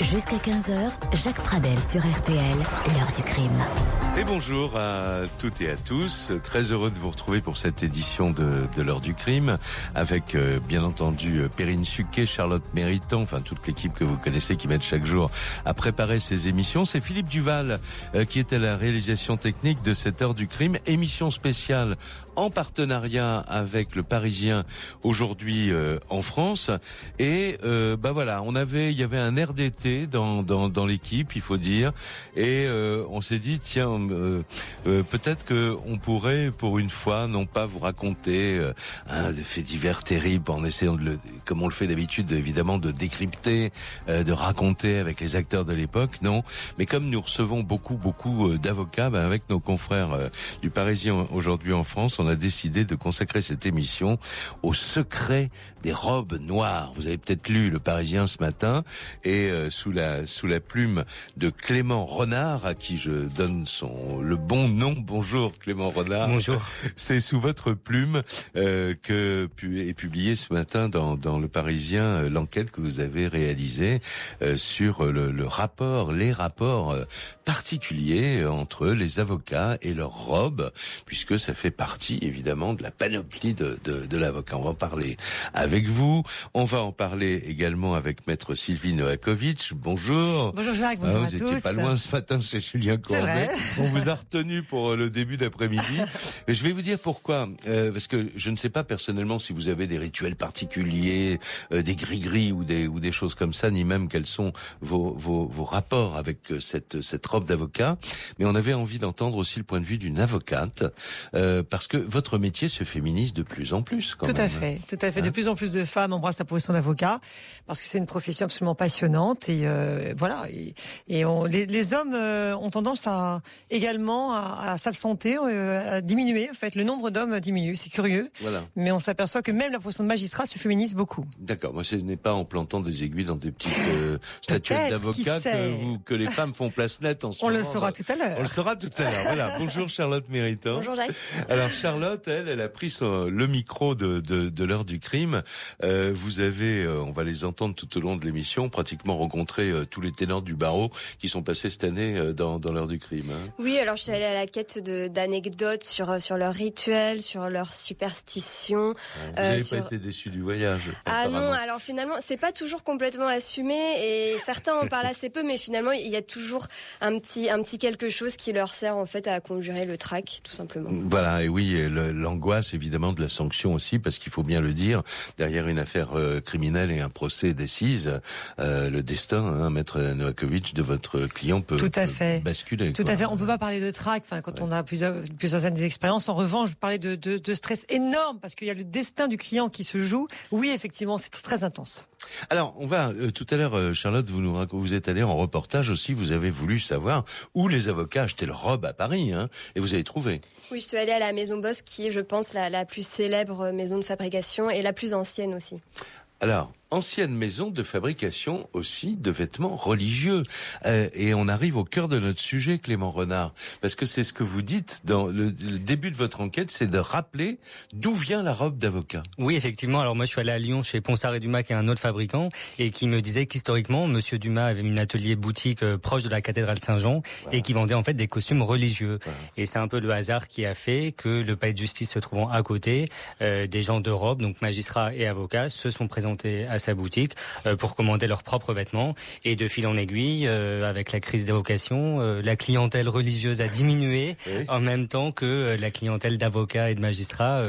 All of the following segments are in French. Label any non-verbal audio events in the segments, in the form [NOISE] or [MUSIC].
Jusqu'à 15h, Jacques Pradel sur RTL, l'heure du crime. Et bonjour à toutes et à tous. Très heureux de vous retrouver pour cette édition de, de l'heure du crime avec euh, bien entendu euh, Perrine Suquet, Charlotte Méritant, enfin toute l'équipe que vous connaissez qui m'aide chaque jour à préparer ces émissions. C'est Philippe Duval euh, qui est à la réalisation technique de cette heure du crime, émission spéciale en partenariat avec le Parisien aujourd'hui en France. Et bah voilà, on avait, il y avait un RDT dans dans, dans l'équipe, il faut dire, et on s'est dit tiens euh, euh, peut-être que on pourrait, pour une fois, non pas vous raconter euh, un des faits divers terribles en essayant de le, comme on le fait d'habitude, évidemment, de décrypter, de raconter avec les acteurs de l'époque, non. Mais comme nous recevons beaucoup, beaucoup d'avocats, ben, avec nos confrères du Parisien aujourd'hui en France, on a décidé de consacrer cette émission au secret des robes noires. Vous avez peut-être lu Le Parisien ce matin et sous la sous la plume de Clément Renard, à qui je donne son le bon nom. Bonjour Clément Renard. Bonjour. [LAUGHS] C'est sous votre plume euh, que est publié ce matin dans, dans Le Parisien euh, l'enquête que vous avez réalisée euh, sur le, le, rapport, les rapports euh, particuliers entre les avocats et leurs robes, puisque ça fait partie évidemment de la panoplie de, de, de l'avocat. On va en parler avec vous. On va en parler également avec Maître Sylvie Noakovic. Bonjour. Bonjour Jacques, bonjour ah, à vous tous. Vous pas loin ce matin chez Julien Courbet. On vous a retenu pour euh, le début d'après-midi. Je vais vous dire pourquoi. Euh, parce que je ne sais pas personnellement si vous avez des rituels particuliers, euh, des gris-gris ou des, ou des choses comme ça, ni même quels sont vos, vos, vos rapports avec euh, cette, cette robe d'avocat. Mais on avait envie d'entendre aussi le point de vue d'une avocate, euh, parce que votre métier se féminise de plus en plus. Quand tout même. à fait, tout à fait. Hein de plus en plus de femmes embrassent la profession d'avocat, parce que c'est une profession absolument passionnante. Et euh, voilà. Et, et on, les, les, hommes ont tendance à également à, à s'absenter, euh, à diminuer. En fait, le nombre d'hommes diminue. C'est curieux. Voilà. Mais on s'aperçoit que même la profession de magistrat se féminise beaucoup. D'accord. Moi, ce n'est pas en plantant des aiguilles dans des petites euh, [LAUGHS] statuettes d'avocats que, vous, que les femmes font place nette en ce on moment. le saura tout à l'heure. On le saura tout à l'heure. Voilà. [LAUGHS] Bonjour Charlotte Méritant. Bonjour Jacques. Alors Charlotte, elle, elle a pris son, le micro de, de, de l'heure du crime. Euh, vous avez, euh, on va les entendre tout au long de l'émission, pratiquement rencontré euh, tous les ténors du barreau qui sont passés cette année euh, dans, dans l'heure du crime. Hein. Oui, alors je suis allée à la quête d'anecdotes sur sur leurs rituels, sur leurs superstitions. Vous n'avez sur... pas été déçu du voyage Ah non, alors finalement, c'est pas toujours complètement assumé et certains en parlent assez peu, mais finalement, il y a toujours un petit un petit quelque chose qui leur sert en fait à conjurer le trac, tout simplement. Voilà, et oui, l'angoisse évidemment de la sanction aussi, parce qu'il faut bien le dire, derrière une affaire euh, criminelle et un procès d'assises, euh, le destin, hein, maître Novakovic, de votre client peut, tout à peut fait. basculer. Tout quoi. à fait. On peut pas parler de trac, enfin quand ouais. on a plusieurs plusieurs années d'expérience. En revanche, je parlais de, de, de stress énorme parce qu'il y a le destin du client qui se joue. Oui, effectivement, c'est très intense. Alors, on va euh, tout à l'heure, euh, Charlotte, vous nous vous êtes allé en reportage aussi. Vous avez voulu savoir où les avocats achetaient leur robe à Paris, hein, et vous avez trouvé. Oui, je suis allée à la Maison Boss, qui est, je pense, la, la plus célèbre maison de fabrication et la plus ancienne aussi. Alors, ancienne maison de fabrication aussi de vêtements religieux. Euh, et on arrive au cœur de notre sujet, Clément Renard, parce que c'est ce que vous dites dans le, le début de votre enquête, c'est de rappeler d'où vient la robe d'avocat. Oui, effectivement. Alors moi, je suis allé à Lyon chez Ponsard et Dumas, qui est un autre fabricant, et qui me disait qu'historiquement, Monsieur Dumas avait une atelier boutique euh, proche de la cathédrale Saint-Jean voilà. et qui vendait en fait des costumes religieux. Voilà. Et c'est un peu le hasard qui a fait que le palais de justice se trouvant à côté, euh, des gens de robe, donc magistrats et avocats, se sont présentés à sa boutique euh, pour commander leurs propres vêtements. Et de fil en aiguille, euh, avec la crise des vocations, euh, la clientèle religieuse a diminué [LAUGHS] oui. en même temps que la clientèle d'avocats et de magistrats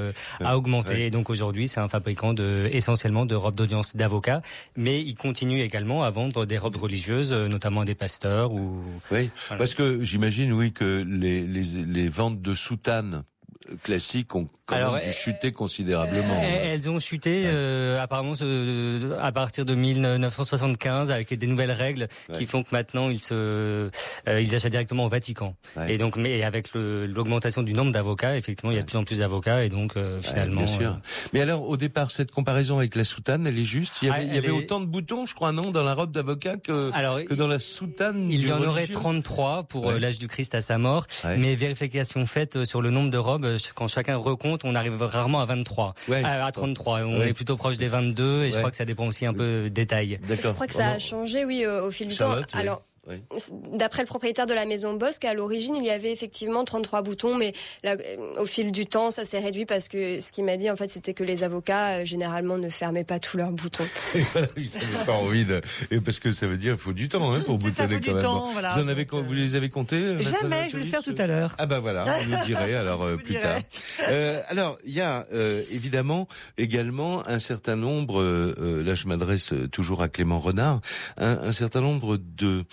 a augmenté. Oui. Et donc aujourd'hui, c'est un fabricant de, essentiellement de robes d'audience d'avocats, mais il continue également à vendre des robes religieuses, notamment à des pasteurs ou. Oui, voilà. parce que j'imagine oui que les, les, les ventes de soutanes classiques ont quand Alors, même dû chuter considérablement. Elles ont chuté ouais. euh, apparemment euh, à partir de 1975 avec des nouvelles règles ouais. qui font que maintenant ils se euh, ils achètent directement au Vatican. Ouais. Et donc mais avec l'augmentation du nombre d'avocats, effectivement, il y a de plus en plus d'avocats et donc euh, finalement. bien sûr. Mais alors au départ cette comparaison avec la soutane, elle est juste? Il y avait, ah, il y avait est... autant de boutons, je crois, non, dans la robe d'avocat que alors, que dans la soutane. Il y en religieux? aurait 33 pour l'âge du Christ à sa mort, mais vérification faite sur le nombre de robes quand chacun recompte, on arrive rarement à 23, Ouais. à, à 33. On Ouais. est plutôt proche des 22 et je crois que ça dépend aussi un peu des tailles. D'accord. Je crois que ça a changé, oui, au, au fil du Charlotte, temps. Alors, Oui. d'après le propriétaire de la maison Bosque, à l'origine, il y avait effectivement 33 boutons, mais là, euh, au fil du temps, ça s'est réduit parce que ce qu'il m'a dit, en fait, c'était que les avocats, euh, généralement, ne fermaient pas tous leurs boutons. [LAUGHS] Et voilà, oui, ça me pas envie de, et parce que ça veut dire qu'il faut du temps hein, pour [LAUGHS] C'est ça, boutonner faut du quand même. temps, voilà. Vous en avez, Donc, vous les avez comptés euh, Jamais, je vais le faire tout à l'heure. Ah bah voilà, [LAUGHS] vous nous direz alors euh, plus dirai. tard. Euh, alors il y a euh, évidemment également un certain nombre, euh, euh, là je m'adresse euh, toujours à Clément Renard, un, un certain nombre de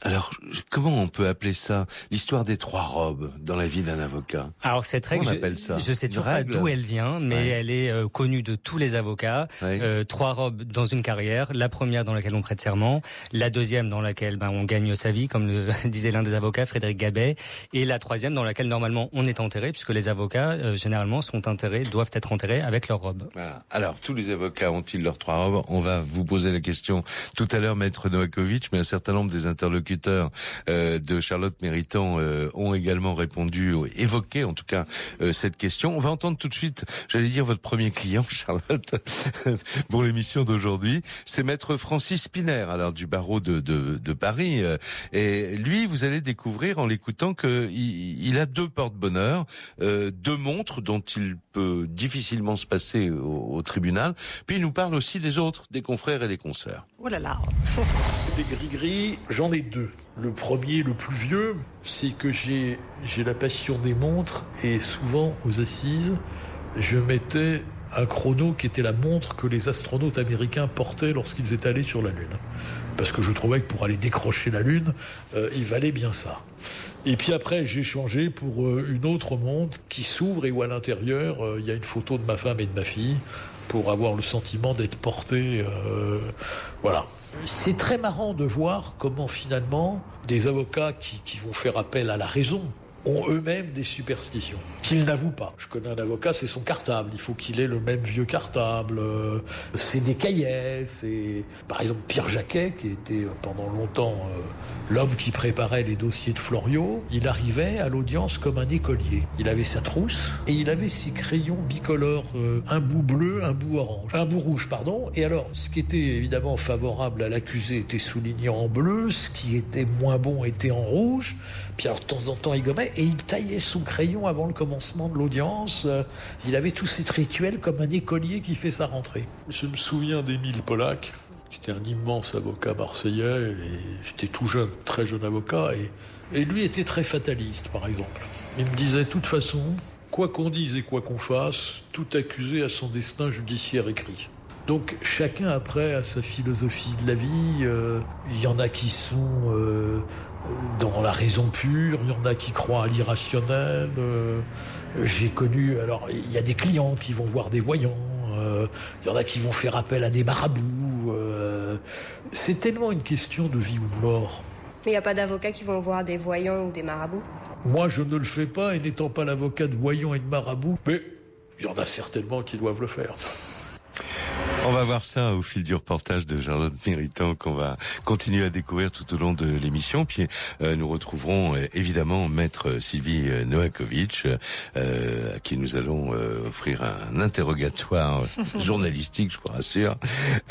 alors, comment on peut appeler ça L'histoire des trois robes dans la vie d'un avocat? Alors cette règle, on je- appelle ça? je sais Une toujours pas d'où elle vient, mais Ouais. elle est euh, connue de tous les avocats. Ouais. Euh, trois robes dans une carrière. La première dans laquelle on prête serment, la deuxième dans laquelle ben, on gagne sa vie, comme le [LAUGHS] disait l'un des avocats, Frédéric Gabet, et la troisième dans laquelle normalement on est enterré, puisque les avocats euh, généralement sont enterrés, doivent être enterrés avec leur robe. Voilà. Alors, tous les avocats ont-ils leurs trois robes? On va vous poser la question tout à l'heure, Maître Novakovic, mais un certain nombre des interlocuteurs euh, de Charlotte Méritant euh, ont également répondu, évoqué en tout cas euh, cette question. On va entendre tout de suite, j'allais dire votre premier client, [LAUGHS] Charlotte, pour l'émission d'aujourd'hui. C'est Maître Francis Spiner, alors du barreau de, de, de Paris. Et lui, vous allez découvrir en l'écoutant qu'il il a deux porte-bonheur, deux montres dont il peut difficilement se passer au, au tribunal. Puis il nous parle aussi des autres, des confrères et des consoeurs. Oh là là. Des gris-gris, j'en ai deux. Le premier, le plus vieux, c'est que j'ai j'ai la passion des montres et souvent aux assises, je mettais un chrono qui était la montre que les astronautes américains portaient lorsqu'ils étaient allés sur la Lune. Parce que je trouvais que pour aller décrocher la Lune, euh, il valait bien ça. Et puis après, j'ai changé pour euh, une autre montre qui s'ouvre et où à l'intérieur, euh, il y a une photo de ma femme et de ma fille pour avoir le sentiment d'être porté. euh, voilà. C'est très marrant de voir comment finalement des avocats qui, qui vont faire appel à la raison ont eux-mêmes des superstitions qu'ils n'avouent pas. Je connais un avocat, c'est son cartable. Il faut qu'il ait le même vieux cartable. Euh, C'est des cahiers. C'est par exemple Pierre Jacquet, qui était pendant longtemps euh, l'homme qui préparait les dossiers de Florio. Il arrivait à l'audience comme un écolier. Il avait sa trousse et il avait ses crayons bicolores, euh, un bout bleu, un bout orange, un bout rouge, pardon. Et alors, ce qui était évidemment favorable à l'accusé était souligné en bleu, ce qui était moins bon était en rouge. Puis alors, de temps en temps, il gommait et il taillait son crayon avant le commencement de l'audience. Euh, Il avait tout cet rituel comme un écolier qui fait sa rentrée. Je me souviens d'Émile Pollack, qui était un immense avocat marseillais, et j'étais tout jeune, très jeune avocat, et, et lui était très fataliste, par exemple. Il me disait, de toute façon, quoi qu'on dise et quoi qu'on fasse, tout accusé a son destin judiciaire écrit. Donc chacun après a sa philosophie de la vie. euh, Il y en a qui sont euh, dans la raison pure, il y en a qui croient à l'irrationnel. euh, J'ai connu, alors il y a des clients qui vont voir des voyants, euh, il y en a qui vont faire appel à des marabouts. euh, C'est tellement une question de vie ou de mort. Mais il n'y a pas d'avocats qui vont voir des voyants ou des marabouts? Moi, je ne le fais pas et n'étant pas l'avocat de voyants et de marabouts, mais il y en a certainement qui doivent le faire. On va voir ça au fil du reportage de Charlotte Méritant qu'on va continuer à découvrir tout au long de l'émission. Puis euh, nous retrouverons euh, évidemment Maître Sylvie euh, Novakovic, euh, à qui nous allons euh, offrir un interrogatoire [LAUGHS] journalistique, je vous rassure,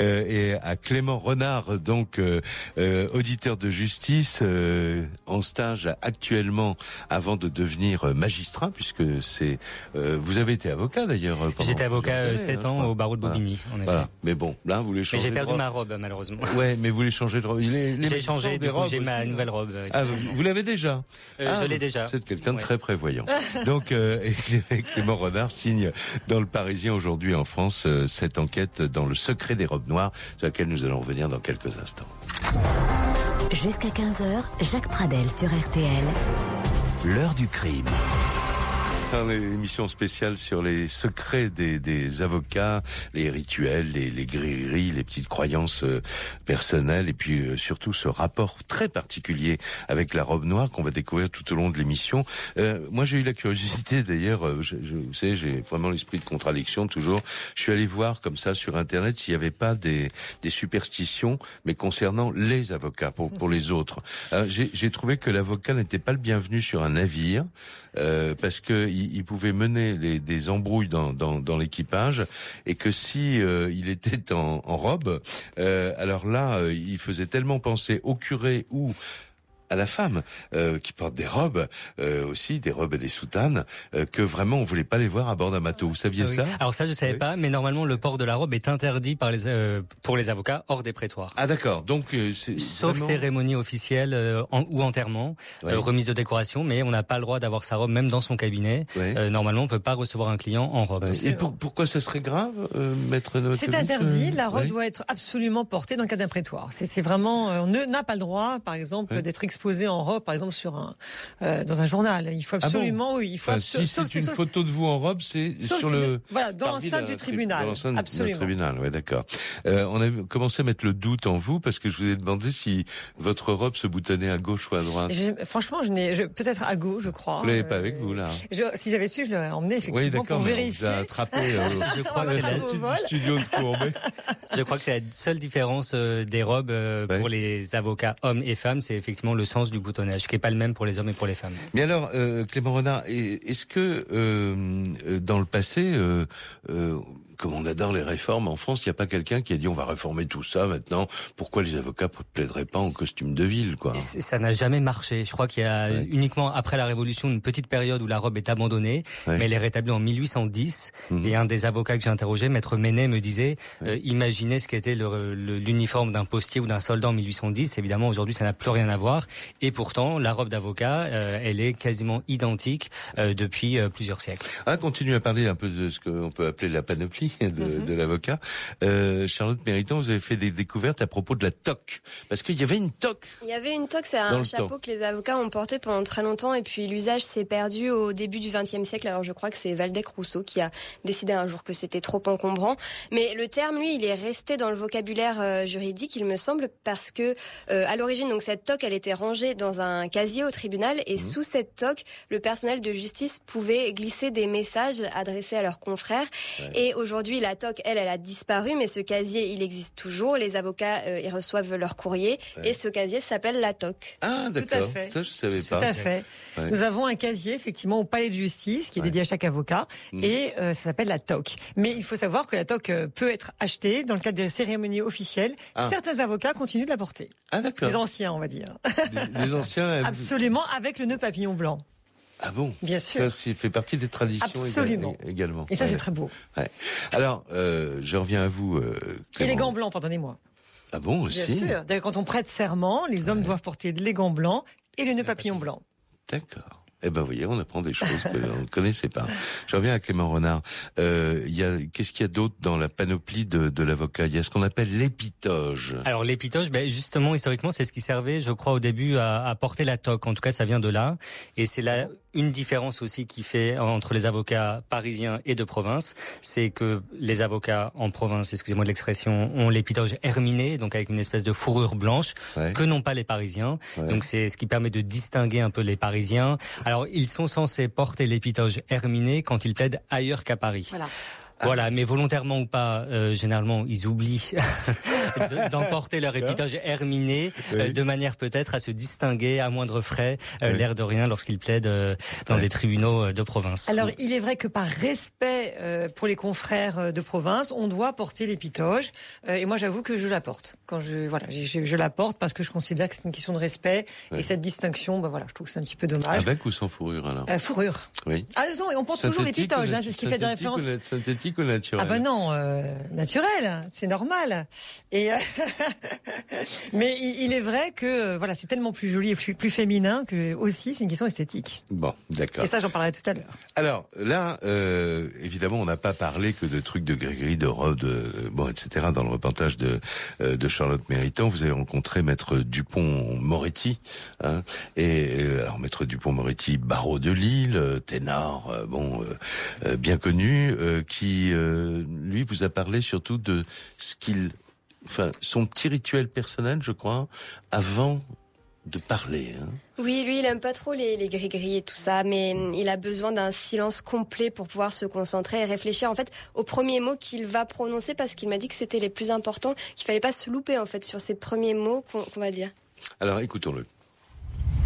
euh, et à Clément Renard, donc euh, euh, auditeur de justice euh, en stage actuellement avant de devenir euh, magistrat, puisque c'est euh, vous avez été avocat d'ailleurs. euh, pendant J'étais avocat plusieurs euh, années, 7 hein, je ans au barreau de Voilà. Bobigny, en effet. Voilà. Mais bon, là, vous voulez Mais changer j'ai de perdu robe. ma robe, malheureusement. Ouais, mais vous voulez changer de robe. Les, les J'ai changé, j'ai ma aussi, nouvelle hein. robe. Ah, vous, vous l'avez déjà Euh, Ah, je l'ai vous- déjà. Vous êtes quelqu'un de Ouais. très prévoyant. Donc, euh, [LAUGHS] Clément Renard signe dans le Parisien aujourd'hui en France euh, cette enquête dans le secret des robes noires, sur laquelle nous allons revenir dans quelques instants. Jusqu'à 15h, Jacques Pradel sur RTL. L'heure du crime. Dans l'émission spéciale sur les secrets des, des avocats, les rituels, les, les grilleries, les petites croyances euh, personnelles, et puis euh, surtout ce rapport très particulier avec la robe noire qu'on va découvrir tout au long de l'émission. Euh, moi, j'ai eu la curiosité, d'ailleurs, euh, je, je, vous savez, j'ai vraiment l'esprit de contradiction toujours. Je suis allé voir comme ça sur Internet s'il n'y avait pas des, des superstitions, mais concernant les avocats, pour, pour les autres. J'ai trouvé que l'avocat n'était pas le bienvenu sur un navire, euh, parce que il il, pouvait mener les, des embrouilles dans, dans, dans l'équipage et que si euh, il était en, en robe, euh, alors là, euh, il faisait tellement penser au curé ou à la femme euh, qui porte des robes euh, aussi, des robes et des soutanes, euh, que vraiment on voulait pas les voir à bord d'un bateau. Vous saviez Ah oui. ça? Alors ça, je savais Oui. pas, mais normalement, le port de la robe est interdit par les, euh, pour les avocats hors des prétoires. Ah d'accord. Donc euh, c'est Sauf vraiment- cérémonie officielle euh, en- ou enterrement, Ouais. euh, remise de décoration, mais on n'a pas le droit d'avoir sa robe même dans son cabinet. Ouais. Euh, normalement, on peut pas recevoir un client en robe. Ouais. Et pour- pourquoi ça serait grave, euh, maître C'est interdit. La robe ouais doit être absolument portée dans le cadre d'un prétoire. C'est vraiment, euh, on n'a pas le droit, par exemple, Ouais. d'être exposé en robe, par exemple, sur un, euh, dans un journal. Il faut Ah bon absolument, oui, il faut Enfin, si c'est une sauf- photo de vous en robe, c'est sur si le voilà, dans l'enceinte du tri- tribunal. Dans Absolument. tribunal, ouais, d'accord. Euh, on a commencé à mettre le doute en vous parce que je vous ai demandé si votre robe se boutonnait à gauche ou à droite. Franchement, je n'ai, peut-être à gauche, je crois. Vous l'avez pas Euh, avec vous là je- si j'avais su, je l'aurais emmené Oui, effectivement d'accord. pour vérifier. vous attrapé. euh, [LAUGHS] Je crois que c'est la- sortie au vol. du studio de Courbet. Je crois que c'est la seule différence euh, des robes euh, pour les avocats hommes et femmes, c'est effectivement le du boutonnage, qui est pas le même pour les hommes et pour les femmes. Mais alors, euh, Clément Renard, est- est-ce que euh, euh, dans le passé, comme on adore les réformes en France, il n'y a pas quelqu'un qui a dit on va réformer tout ça maintenant Pourquoi les avocats ne plaideraient pas en costume de ville, quoi? Ça n'a jamais marché. Je crois qu'il y a Ouais. uniquement après la Révolution une petite période où la robe est abandonnée, Ouais. mais elle est rétablie en 1810. Mhm. Et un des avocats que j'ai interrogé, Maître Ménet, me disait euh, imaginez ce qu'était l'uniforme d'un postier ou d'un soldat en 1810. Évidemment, aujourd'hui, ça n'a plus rien à voir. Et pourtant, la robe d'avocat, euh, elle est quasiment identique euh, depuis plusieurs siècles. Ah, continue à parler un peu de ce qu'on peut appeler la panoplie de, de l'avocat. Euh, Charlotte Mériton, vous avez fait des découvertes à propos de la toque, parce qu'il y avait une toque. Il y avait une toque, c'est un chapeau temps. que les avocats ont porté pendant très longtemps et puis l'usage s'est perdu au début du XXe siècle. Alors je crois que c'est Valdec Rousseau qui a décidé un jour que c'était trop encombrant. Mais le terme, lui, il est resté dans le vocabulaire euh, juridique, il me semble, parce que euh, à l'origine, donc cette toque, elle était rangée dans un casier au tribunal et sous cette toque, le personnel de justice pouvait glisser des messages adressés à leurs confrères. Et aujourd'hui, la toque, elle, elle a disparu, mais ce casier, il existe toujours. Les avocats, euh, ils reçoivent leur courrier et ce casier s'appelle la toque. Ah, d'accord. Ça, je savais Tout pas. à fait. Ouais. Nous avons un casier effectivement au palais de justice qui est Ouais. dédié à chaque avocat Mhm. et euh, ça s'appelle la TOC. Mais il faut savoir que la TOC euh, peut être achetée dans le cadre des cérémonies officielles. Ah. Certains avocats continuent de la porter. Ah, d'accord. Les anciens, on va dire. Les, les anciens. [LAUGHS] Absolument, avec le nœud papillon blanc. Ah bon Bien sûr. Ça, c'est fait partie des traditions éga- Absolument. également. Et ça, Ouais. c'est très beau. Ouais. Alors, euh, je reviens à vous. Euh, Et les gants blancs, pardonnez-moi. Ah bon aussi Bien sûr. D'ailleurs, quand on prête serment, les hommes doivent porter les gants blancs et le nœud papillon blanc. D'accord. Eh ben, vous voyez, on apprend des choses que l'on ne connaissait pas. Je reviens à Clément Renard. Euh, il y a, qu'est-ce qu'il y a d'autre dans la panoplie de, de l'avocat? Il y a ce qu'on appelle l'épitoge. Alors l'épitoge, ben, justement, historiquement, c'est ce qui servait, je crois, au début à, à porter la toque. En tout cas, ça vient de là. Et c'est là une différence aussi qui fait entre les avocats parisiens et de province, c'est que les avocats en province, excusez-moi de l'expression, ont l'épitoge herminé, donc avec une espèce de fourrure blanche, Ouais. que n'ont pas les Parisiens. Ouais. Donc c'est ce qui permet de distinguer un peu les Parisiens. Alors ils sont censés porter l'épitoge herminé quand ils plaident ailleurs qu'à Paris. Voilà. [LAUGHS] Voilà, mais volontairement ou pas, euh, généralement, ils oublient [LAUGHS] de- d'emporter leur épitoge herminé, euh, de manière peut-être à se distinguer à moindre frais, euh, Oui. l'air de rien, lorsqu'ils plaident euh, dans des tribunaux euh, de province. Alors, il est vrai que par respect euh, pour les confrères de province, on doit porter l'épitoge. Euh, et moi, j'avoue que je la porte. Quand je voilà, je, je- je la porte parce que je considère que c'est une question de respect. Et cette distinction, ben voilà, je trouve que c'est un petit peu dommage. Avec ou sans fourrure alors? Euh, fourrure. Oui. Ah non, et on porte toujours Synthétique ou l'épitoge, hein, c'est ce qui fait de synthétique référence. ou nat- Synthétique ou naturel Ah bah non, euh, naturel, c'est normal. Et euh, [LAUGHS] mais il, il est vrai que euh, voilà, c'est tellement plus joli et plus, plus féminin que aussi c'est une question esthétique. Bon, d'accord. Et ça, j'en parlerai tout à l'heure. Alors là, euh, évidemment, on n'a pas parlé que de trucs de gris-gris, de robes, de, bon, etc. Dans le reportage de, de Charlotte Méritant, vous avez rencontré Maître Dupont-Moretti. Hein, et alors Maître Dupont-Moretti, barreau de Lille, ténor, bon, bien connu, euh, qui euh, lui vous a parlé surtout de ce qu'il, enfin, son petit rituel personnel, je crois, avant de parler. Hein. Oui, lui, il aime pas trop les, les gris-gris et tout ça, mais hum, il a besoin d'un silence complet pour pouvoir se concentrer et réfléchir en fait aux premiers mots qu'il va prononcer parce qu'il m'a dit que c'était les plus importants, qu'il fallait pas se louper en fait sur ces premiers mots qu'on qu'on va dire. Alors écoutons-le.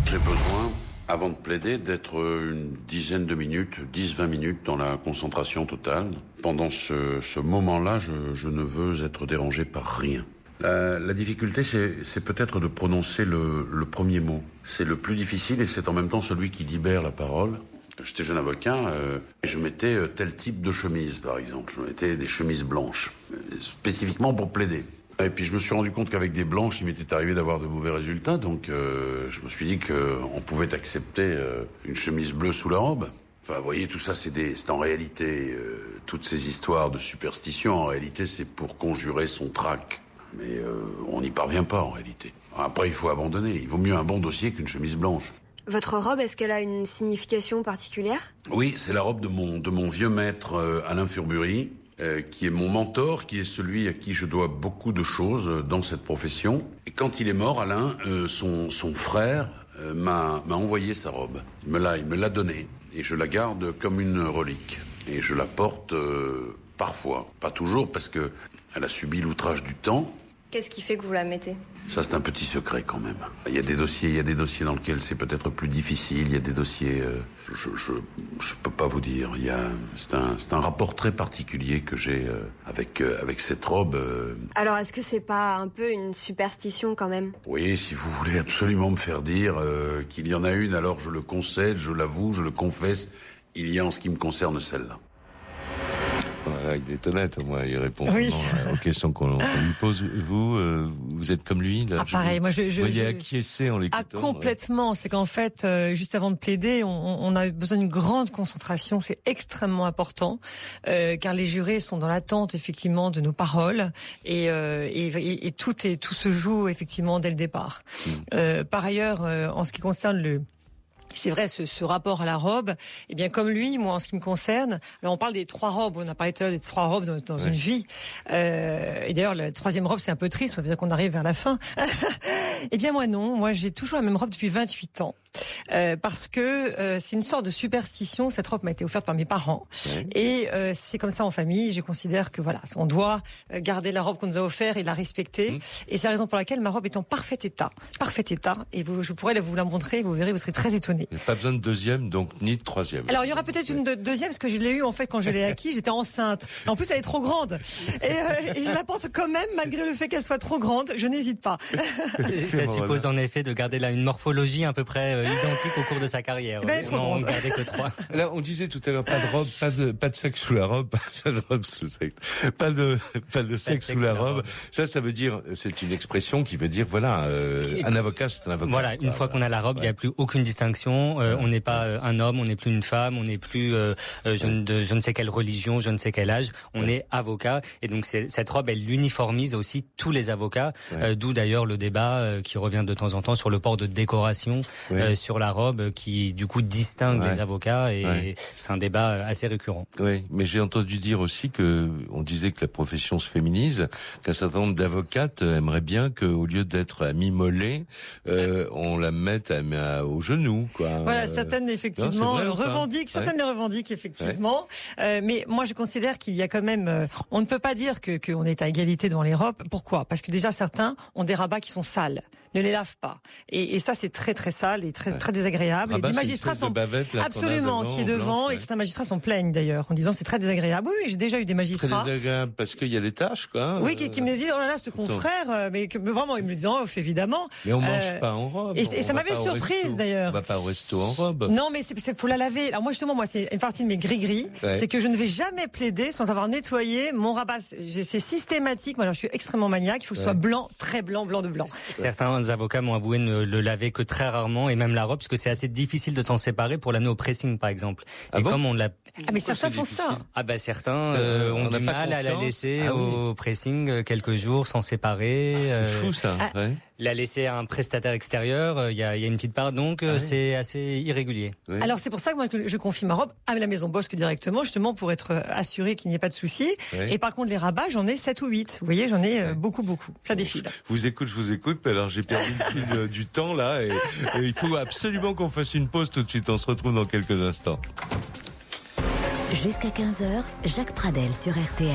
J'ai besoin avant de plaider, d'être une dizaine de minutes, 10-20 minutes dans la concentration totale. Pendant ce, ce moment-là, je, je, ne veux être dérangé par rien. La, la difficulté, c'est peut-être de prononcer le, le premier mot. C'est le plus difficile et c'est en même temps celui qui libère la parole. J'étais jeune avocat euh, et je mettais euh, tel type de chemise, par exemple. Je mettais des chemises blanches, euh, spécifiquement pour plaider. Et puis je me suis rendu compte qu'avec des blanches, il m'était arrivé d'avoir de mauvais résultats. Donc euh, je me suis dit qu'on pouvait accepter euh, une chemise bleue sous la robe. Enfin, vous voyez, tout ça, c'est en réalité euh, toutes ces histoires de superstition. En réalité, c'est pour conjurer son trac. Mais on n'y parvient pas en réalité. Après, il faut abandonner. Il vaut mieux un bon dossier qu'une chemise blanche. Votre robe, est-ce qu'elle a une signification particulière? Oui, c'est la robe de mon, de mon vieux maître Alain Furbury, euh, qui est mon mentor, qui est celui à qui je dois beaucoup de choses dans cette profession. Et quand il est mort, Alain, euh, son, son frère euh, m'a envoyé sa robe. Il me l'a, il me l'a donnée et je la garde comme une relique. Et je la porte parfois, pas toujours, parce que elle a subi l'outrage du temps. Qu'est-ce qui fait que vous la mettez? Ça, c'est un petit secret quand même. Il y a des dossiers, il y a des dossiers dans lesquels c'est peut-être plus difficile. Il y a des dossiers, euh, je, je, je peux pas vous dire. Il y a, c'est un, c'est un rapport très particulier que j'ai euh, avec euh, avec cette robe. Alors, est-ce que c'est pas un peu une superstition quand même? Oui, si vous voulez absolument me faire dire qu'il y en a une, alors je le concède, je l'avoue, je le confesse. Il y a en ce qui me concerne celle-là. Avec des tonnettes, au moins, il répond Oui. vraiment aux questions qu'on lui pose. Vous, euh, vous êtes comme lui là Ah, pareil, moi, je- je- Vous voyez je- acquiescer en Ah, l'écoutant. complètement. C'est qu'en fait, euh, juste avant de plaider, on, on a besoin d'une grande concentration. C'est extrêmement important, euh, car les jurés sont dans l'attente effectivement de nos paroles et, euh, et, et- et tout est tout se joue effectivement dès le départ. Euh, par ailleurs, euh, en ce qui concerne le c'est vrai, ce, ce rapport à la robe, eh bien comme lui, moi en ce qui me concerne, alors on parle des trois robes, on a parlé tout à l'heure des trois robes dans, une vie, euh, et d'ailleurs la troisième robe c'est un peu triste, ça veut dire qu'on arrive vers la fin. [LAUGHS] eh bien moi non, moi j'ai toujours la même robe depuis 28 ans. Euh, parce que euh, c'est une sorte de superstition. Cette robe m'a été offerte par mes parents Ouais. et euh, c'est comme ça en famille. Je considère que voilà, on doit euh, garder la robe qu'on nous a offerte et la respecter. Mmh. Et c'est la raison pour laquelle ma robe est en parfait état, parfait état. Et vous, je pourrais vous la montrer. Vous verrez, vous serez très a pas besoin de deuxième, donc ni de troisième. Alors il y aura peut-être une de- deuxième parce que je l'ai eu en fait quand je l'ai acquis, j'étais enceinte. En plus elle est trop grande et, euh, et je la porte quand même malgré le fait qu'elle soit trop grande. Je n'hésite pas. [LAUGHS] Ça suppose en effet de garder là une morphologie à peu près euh, identique au cours de sa carrière. Ben, non, on gardait que trois. Là, on disait tout à l'heure, pas de robe, pas de, pas de sexe sous la robe, [LAUGHS] pas de robe sous le sexe, pas de, pas de sexe sous la robe. Ça, ça veut dire, c'est une expression qui veut dire, voilà, euh, un avocat, c'est un avocat. Voilà, une fois qu'on a la robe, il n'y a Ouais. plus aucune distinction. Euh, on n'est pas euh, un homme, on n'est plus une femme, on n'est plus euh, euh, je, ne, de je ne sais quelle religion, je ne sais quel âge. On est avocat et donc c'est- cette robe, elle uniformise aussi tous les avocats. euh, D'où d'ailleurs le débat euh, qui revient de temps en temps sur le port de décoration Ouais. Euh, sur la robe, euh, qui du coup distingue Ouais. les avocats et Ouais. c'est un débat euh, assez récurrent. Oui, mais j'ai entendu dire aussi que on disait que la profession se féminise, qu'un certain nombre d'avocates aimeraient bien qu'au lieu d'être à mi-mollet, euh, on la mette à, à- au genou, quoi. Voilà, Euh, certaines effectivement vrai euh, revendiquent, certaines Ouais. les revendiquent effectivement. Euh, mais moi, je considère qu'il y a quand même, euh, on ne peut pas dire que qu'on est à égalité devant les robes. Pourquoi? Parce que déjà certains ont des rabats qui sont sales, ne les lavent pas, et, et ça c'est très très sale et très très désagréable. Rabat, et des magistrats espèce de sont bavette, là, absolument qui est devant, blanche, et certains magistrats s'en plaignent d'ailleurs en disant c'est très désagréable. Oui, oui j'ai déjà eu des Très magistrats. désagréable parce qu'il y a les tâches, quoi. Oui, qui, qui me disent oh là là ce confrère, euh, mais, que, mais vraiment ils me le disent en off évidemment. Mais on mange Euh, pas en robe. et- ça va m'avait surprise, d'ailleurs. On va pas au resto en robe. Non, mais c'est faut la laver. Alors moi justement, moi c'est une partie de mes gris-gris, Ouais. c'est que je ne vais jamais plaider sans avoir nettoyé mon rabat. C'est systématique. Moi, alors, je suis extrêmement maniaque. Il faut que ce soit blanc, très blanc, blanc de blanc. Certains avocats m'ont avoué ne le laver que très rarement et même la robe parce que c'est assez difficile de s'en séparer pour l'amener au pressing par exemple. Ah et bon comme on l'a Ah mais certains c'est font ça. Ah bah certains Euh, euh, on ont n'a du mal à la laisser Ah oui. au pressing euh, quelques jours sans séparer. C'est euh, fou ça. ah, ouais. La laisser à un prestataire extérieur, euh, il y, a, il y a une petite part donc euh, Ah oui. c'est assez irrégulier. Alors c'est pour ça que moi que je confie ma robe à la maison Bosque directement, justement pour être euh, assuré qu'il n'y ait pas de souci. Et par contre les rabats, j'en ai 7 ou 8. Vous voyez, j'en ai euh, beaucoup, beaucoup. Ça défile. Je vous écoute, je vous écoute, mais alors j'ai perdu le fil euh, du temps là et, et il faut absolument qu'on fasse une pause tout de suite. On se retrouve dans quelques instants. Jusqu'à 15h, Jacques Pradel sur RTL,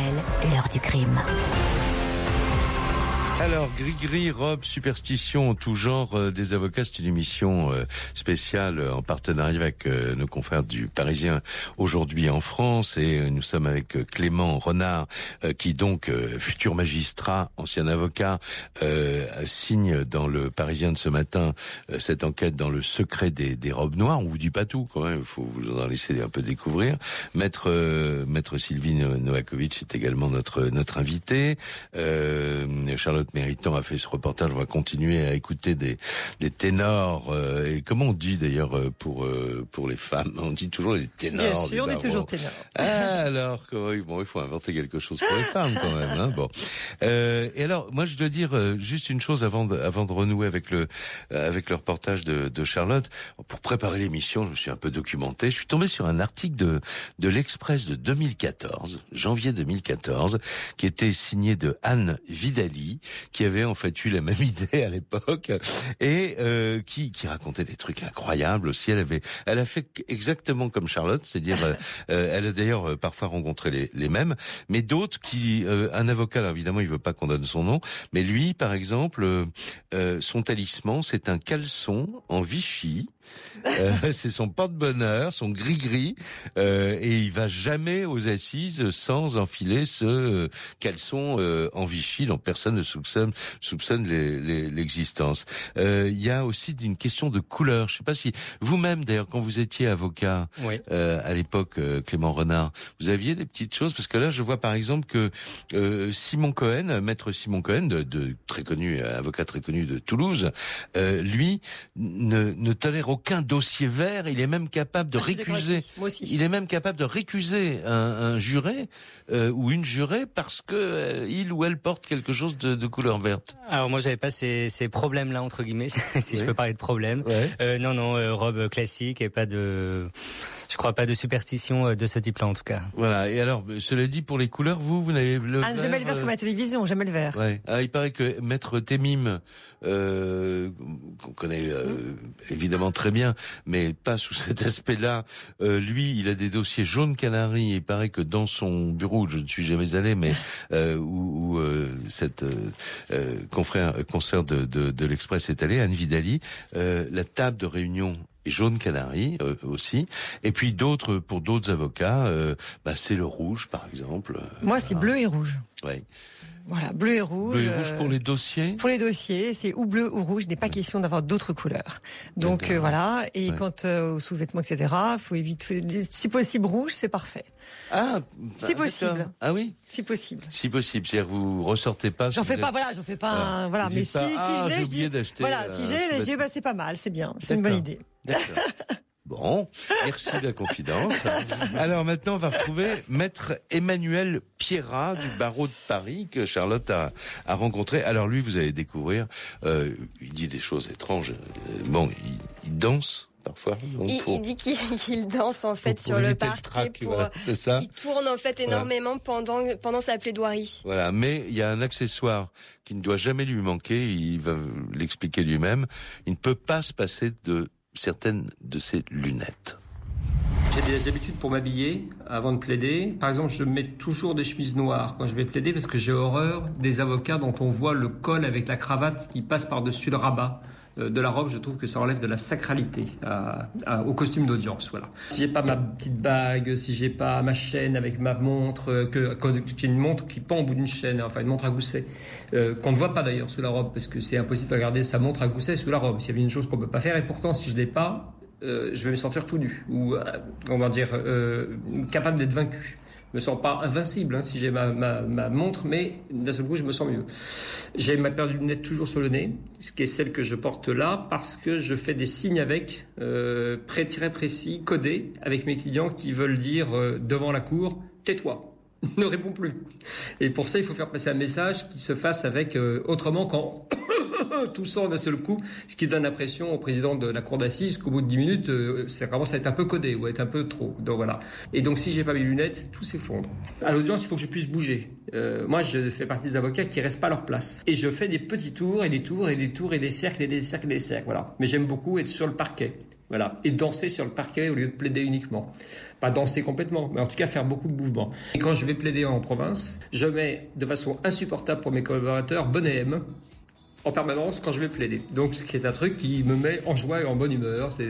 l'heure du crime. Alors, gris-gris, robe, superstition tout genre euh, des avocats, c'est une émission euh, spéciale euh, en partenariat avec nos confrères du Parisien aujourd'hui en France et nous sommes avec Clément Renard qui donc, futur magistrat, ancien avocat, signe dans le Parisien de ce matin cette enquête dans le secret des, des robes noires. On vous dit pas tout quand même, il faut vous en laisser un peu découvrir. Maître, Maître Sylvie Novakovic est également notre, notre invité. Charlotte Méritant a fait ce reportage. On va continuer à écouter des, des ténors. Euh, et comment on dit d'ailleurs euh, pour euh, pour les femmes? On dit toujours les ténors. Bien sûr, on dit toujours ténors. Ah, alors, bon, il faut inventer quelque chose pour les femmes quand même. Hein, bon. et alors, moi, je dois dire juste une chose avant de, avant de renouer avec le avec le reportage de, de Charlotte. Pour préparer l'émission, je me suis un peu documenté. Je suis tombé sur un article de de l'Express de 2014, janvier 2014, qui était signé de Anne Vidali, qui avait en fait eu la même [LAUGHS] idée à l'époque et euh, qui, qui racontait des trucs incroyables aussi. Elle avait, elle a fait exactement comme Charlotte, c'est-à-dire, euh, euh, elle a d'ailleurs parfois rencontré les, les mêmes, mais d'autres qui, un avocat, alors évidemment, il veut pas qu'on donne son nom, mais lui, par exemple, son talisman, c'est un caleçon en Vichy euh, [LAUGHS] c'est son porte-bonheur, son gris-gris, euh, et il va jamais aux assises sans enfiler ce euh, caleçon euh, en Vichy dont personne ne soupçonne, soupçonne l'existence. Il y a aussi une question de couleur. Je sais pas si vous-même, d'ailleurs, quand vous étiez avocat à l'époque, Clément Renard, vous aviez des petites choses parce que là, je vois par exemple que Simon Cohen, maître Simon Cohen, de, de, très connu, avocat très connu de Toulouse, lui ne, ne tolère aucun dossier vert. Il est même capable de récuser. Il est même capable de récuser un, juré euh, ou une jurée parce que euh, il ou elle porte quelque chose de, couleur verte. Alors moi j'avais pas ces, problèmes-là entre guillemets, [LAUGHS] si je peux parler de problèmes. Euh, non non, robe classique et pas de je crois pas de superstition euh, de ce type-là en tout cas. Voilà. Et alors, cela dit, pour les couleurs, vous, vous n'avez le ah, J'aime le vert comme la télévision, j'aime le vert. Ouais. Ah, il paraît que Maître Témim, euh, qu'on connaît euh, évidemment très bien, mais pas sous cet aspect-là, euh, lui, il a des dossiers jaunes canari. Il paraît que dans son bureau, je ne suis jamais allé, mais euh, où, où cette confrère concert de, de, de l'Express est allé, Anne Vidali, la table de réunion jaune canari euh, aussi. Et puis d'autres, pour d'autres avocats, euh, bah, c'est le rouge par exemple. Moi, c'est bleu et rouge. Oui. Voilà, bleu et rouge. Bleu et rouge pour les dossiers? Pour les dossiers, c'est ou bleu ou rouge. Il n'est pas question d'avoir d'autres couleurs. Donc euh, voilà. Et quant aux sous-vêtements, etc., faut éviter. Si possible rouge, c'est parfait. Ah, si possible. Ah oui? Si possible. Si possible. C'est-à-dire vous ressortez pas. J'en fais pas. Voilà, j'en fais pas. Voilà. Mais si, si ah, je l'ai, je dis. Voilà, si j'ai, je dis, bah c'est pas mal, c'est bien, c'est une bonne idée. [LAUGHS] Bon, merci de la confidence. Alors maintenant, on va retrouver Maître Emmanuel Pierrat du barreau de Paris que Charlotte a, a rencontré. Alors lui, vous allez découvrir, euh, il dit des choses étranges. Bon, il, danse parfois. il, dit [LAUGHS] qu'il danse en fait sur le parquet. pour, c'est ça. Il tourne en fait énormément pendant pendant sa plaidoirie. Voilà, mais il y a un accessoire qui ne doit jamais lui manquer. Il va l'expliquer lui-même. Il ne peut pas se passer de certaines de ses lunettes. J'ai des habitudes pour m'habiller avant de plaider. Par exemple, je mets toujours des chemises noires quand je vais plaider parce que j'ai horreur des avocats dont on voit le col avec la cravate qui passe par-dessus le rabat. Euh, de la robe, je trouve que ça enlève de la sacralité au costume d'audience. Voilà. Si j'ai pas ma petite bague, si j'ai pas ma chaîne avec ma montre, euh, que, j'ai une montre qui pend au bout d'une chaîne, enfin une montre à gousset, euh, qu'on ne voit pas d'ailleurs sous la robe, parce que c'est impossible de regarder sa montre à gousset sous la robe. Y avait une chose qu'on peut pas faire, et pourtant si je l'ai pas, je vais me sentir tout nu ou comment dire capable d'être vaincu me sens pas invincible hein, si j'ai ma, montre, mais d'un seul coup, je me sens mieux. J'ai ma paire de lunettes toujours sur le nez, ce qui est celle que je porte là, parce que je fais des signes avec, euh, très précis, codés, avec mes clients qui veulent dire euh, devant la cour, tais-toi. [LAUGHS] ne réponds plus. Et pour ça, il faut faire passer un message qui se fasse avec euh, autrement qu'en toussant d'un seul coup, ce qui donne l'impression au président de la cour d'assises qu'au bout de 10 minutes, euh, ça commence à être un peu codé ou à être un peu trop. Donc voilà. Et donc si j'ai pas mes lunettes, tout s'effondre. À l'audience, il faut que je puisse bouger. Euh, moi, je fais partie des avocats qui restent pas à leur place. Et je fais des petits tours et des tours et des tours et des cercles et des cercles et des cercles. Voilà. Mais j'aime beaucoup être sur le parquet Voilà. Et danser sur le parquet au lieu de plaider uniquement. Pas danser complètement, mais en tout cas faire beaucoup de mouvements. Et quand je vais plaider en province, je mets de façon insupportable pour mes collaborateurs bonnet M en permanence quand je vais plaider. Donc, ce qui est un truc qui me met en joie et en bonne humeur. C'est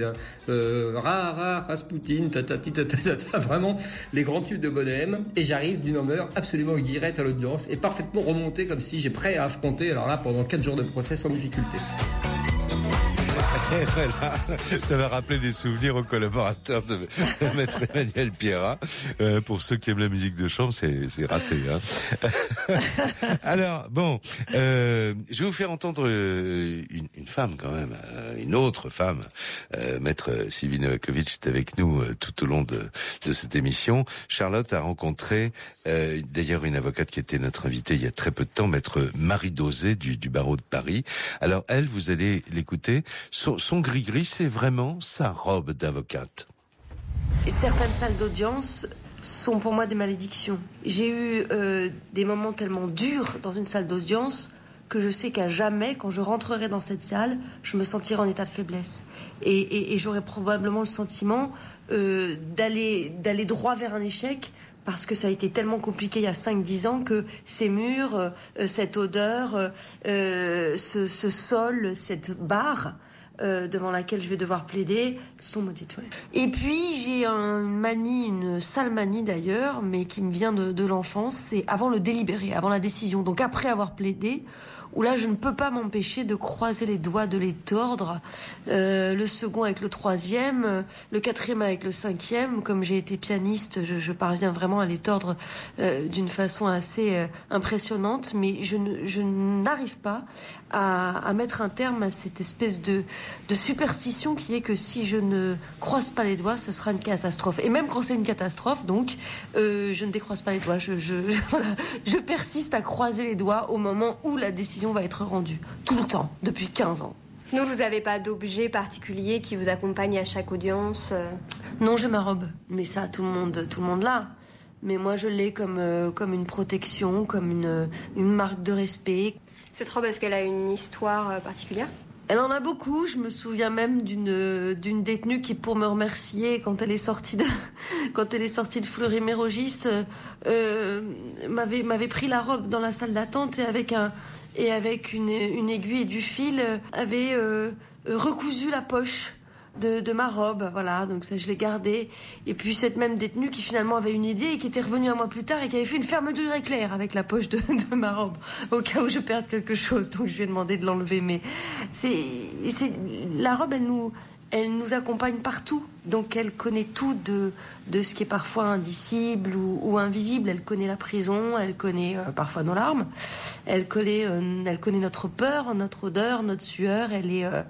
euh, ra, ra, Rasputin, tatati, tatata, vraiment les grands tubes de M. Et j'arrive d'une humeur absolument directe à l'audience et parfaitement remontée comme si j'ai prêt à affronter, alors là, pendant 4 jours de procès sans difficulté. Voilà, ça va rappeler des souvenirs aux collaborateurs de, Maître Emmanuel Pierrat. Euh, pour ceux qui aiment la musique de chambre, c'est, c'est raté. Hein. [LAUGHS] Alors, bon, euh, je vais vous faire entendre euh, une, une femme quand même, euh, une autre femme. Euh, Maître Sylvie Novakovic est avec nous tout au long de, de cette émission. Charlotte a rencontré d'ailleurs une avocate qui était notre invitée il y a très peu de temps, Maître Marie Dosé du, du barreau de Paris. Alors elle, vous allez l'écouter. Son gris-gris, c'est vraiment sa robe d'avocate. Certaines salles d'audience sont pour moi des malédictions. J'ai eu euh, des moments tellement durs dans une salle d'audience que je sais qu'à jamais, quand je rentrerai dans cette salle, je me sentirai en état de faiblesse. Et, j'aurai probablement le sentiment euh, d'aller droit vers un échec parce que ça a été tellement compliqué il y a 5-10 ans que ces murs, euh, cette odeur, ce sol, cette barre, euh, devant laquelle je vais devoir plaider sont maudites. Ouais. Et puis j'ai une manie, une sale manie d'ailleurs, mais qui me vient de, de l'enfance, c'est avant le délibéré, avant la décision. Donc après avoir plaidé, où là je ne peux pas m'empêcher de croiser les doigts, de les tordre, euh, le second avec le troisième, le quatrième avec le cinquième. Comme j'ai été pianiste, je, parviens vraiment à les tordre euh, d'une façon assez euh, impressionnante, mais je, ne, je n'arrive pas à, mettre un terme à cette espèce de, superstition qui est que si je ne croise pas les doigts, ce sera une catastrophe. Et même quand c'est une catastrophe, donc, je ne décroise pas les doigts. Je, je, [LAUGHS] je persiste à croiser les doigts au moment où la décision va être rendue. Tout le temps, depuis 15 ans. Sinon, vous n'avez pas d'objet particulier qui vous accompagne à chaque audience euh? Non, j'ai ma robe. Mais ça, tout le monde, tout le monde l'a. Mais moi, je l'ai comme, euh, comme une protection, comme une, une marque de respect. Cette robe, est-ce qu'elle a une histoire euh, particulière? Elle en a beaucoup. Je me souviens même d'une d'une détenue qui, pour me remercier, quand elle est sortie de [LAUGHS] quand elle est sortie de Fleury-Mérogis, euh, m'avait m'avait pris la robe dans la salle d'attente et avec un et avec une, une aiguille et du fil avait euh, recousu la poche de, de, ma robe, voilà, donc ça je l'ai gardé. Et puis cette même détenue qui finalement avait une idée et qui était revenue un mois plus tard et qui avait fait une fermeture éclair avec la poche de, [LAUGHS] de ma robe, au cas où je perde quelque chose. Donc je lui ai demandé de l'enlever, mais c'est, c'est la robe, elle nous, elle nous accompagne partout. Donc elle connaît tout de, de ce qui est parfois indicible ou, ou invisible. Elle connaît la prison, elle connaît euh, parfois nos larmes, elle connaît, euh, elle connaît notre peur, notre odeur, notre sueur. Elle est, euh,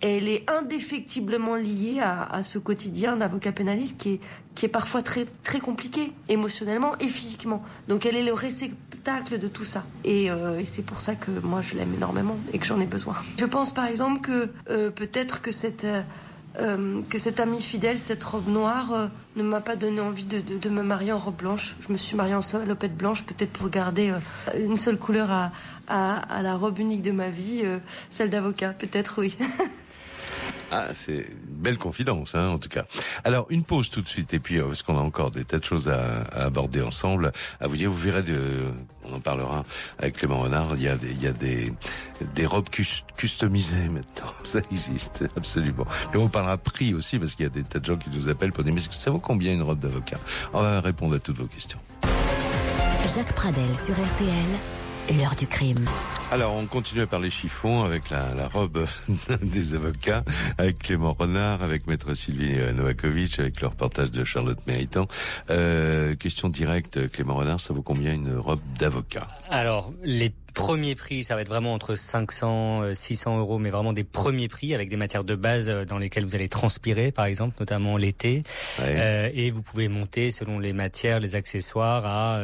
elle est indéfectiblement liée à, à ce quotidien d'avocat pénaliste qui est, qui est parfois très, très compliqué, émotionnellement et physiquement. Donc elle est le réceptacle de tout ça. Et, euh, et c'est pour ça que moi je l'aime énormément et que j'en ai besoin. Je pense par exemple que euh, peut-être que cette... Euh, que cette amie fidèle, cette robe noire, euh, ne m'a pas donné envie de, me marier en robe blanche. Je me suis mariée en salopette blanche, peut-être pour garder euh, une seule couleur à, la robe unique de ma vie, celle d'avocat, peut-être oui. [LAUGHS] Ah, c'est belle confidence, hein, en tout cas. Alors, une pause tout de suite, et puis, parce qu'on a encore des tas de choses à, aborder ensemble, à vous dire, vous verrez, de, on en parlera avec Clément Renard, il y a des, robes customisées maintenant, [LAUGHS] ça existe, absolument. Mais on parlera prix aussi, parce qu'il y a des tas de gens qui nous appellent pour dire, mais ça vaut combien une robe d'avocat? On va répondre à toutes vos questions. Jacques Pradel sur RTL. L'heure du crime. Alors, on continue à parler chiffon avec la, la robe [LAUGHS] des avocats, avec Clément Renard, avec Maître Sylvie Novakovic, avec le reportage de Charlotte Méritant. Euh, question directe, Clément Renard, ça vaut combien une robe d'avocat? Alors, les premiers prix, ça va être vraiment entre 500, 600 euros, mais vraiment des premiers prix avec des matières de base dans lesquelles vous allez transpirer, par exemple, notamment l'été. Ouais. Euh, et vous pouvez monter selon les matières, les accessoires à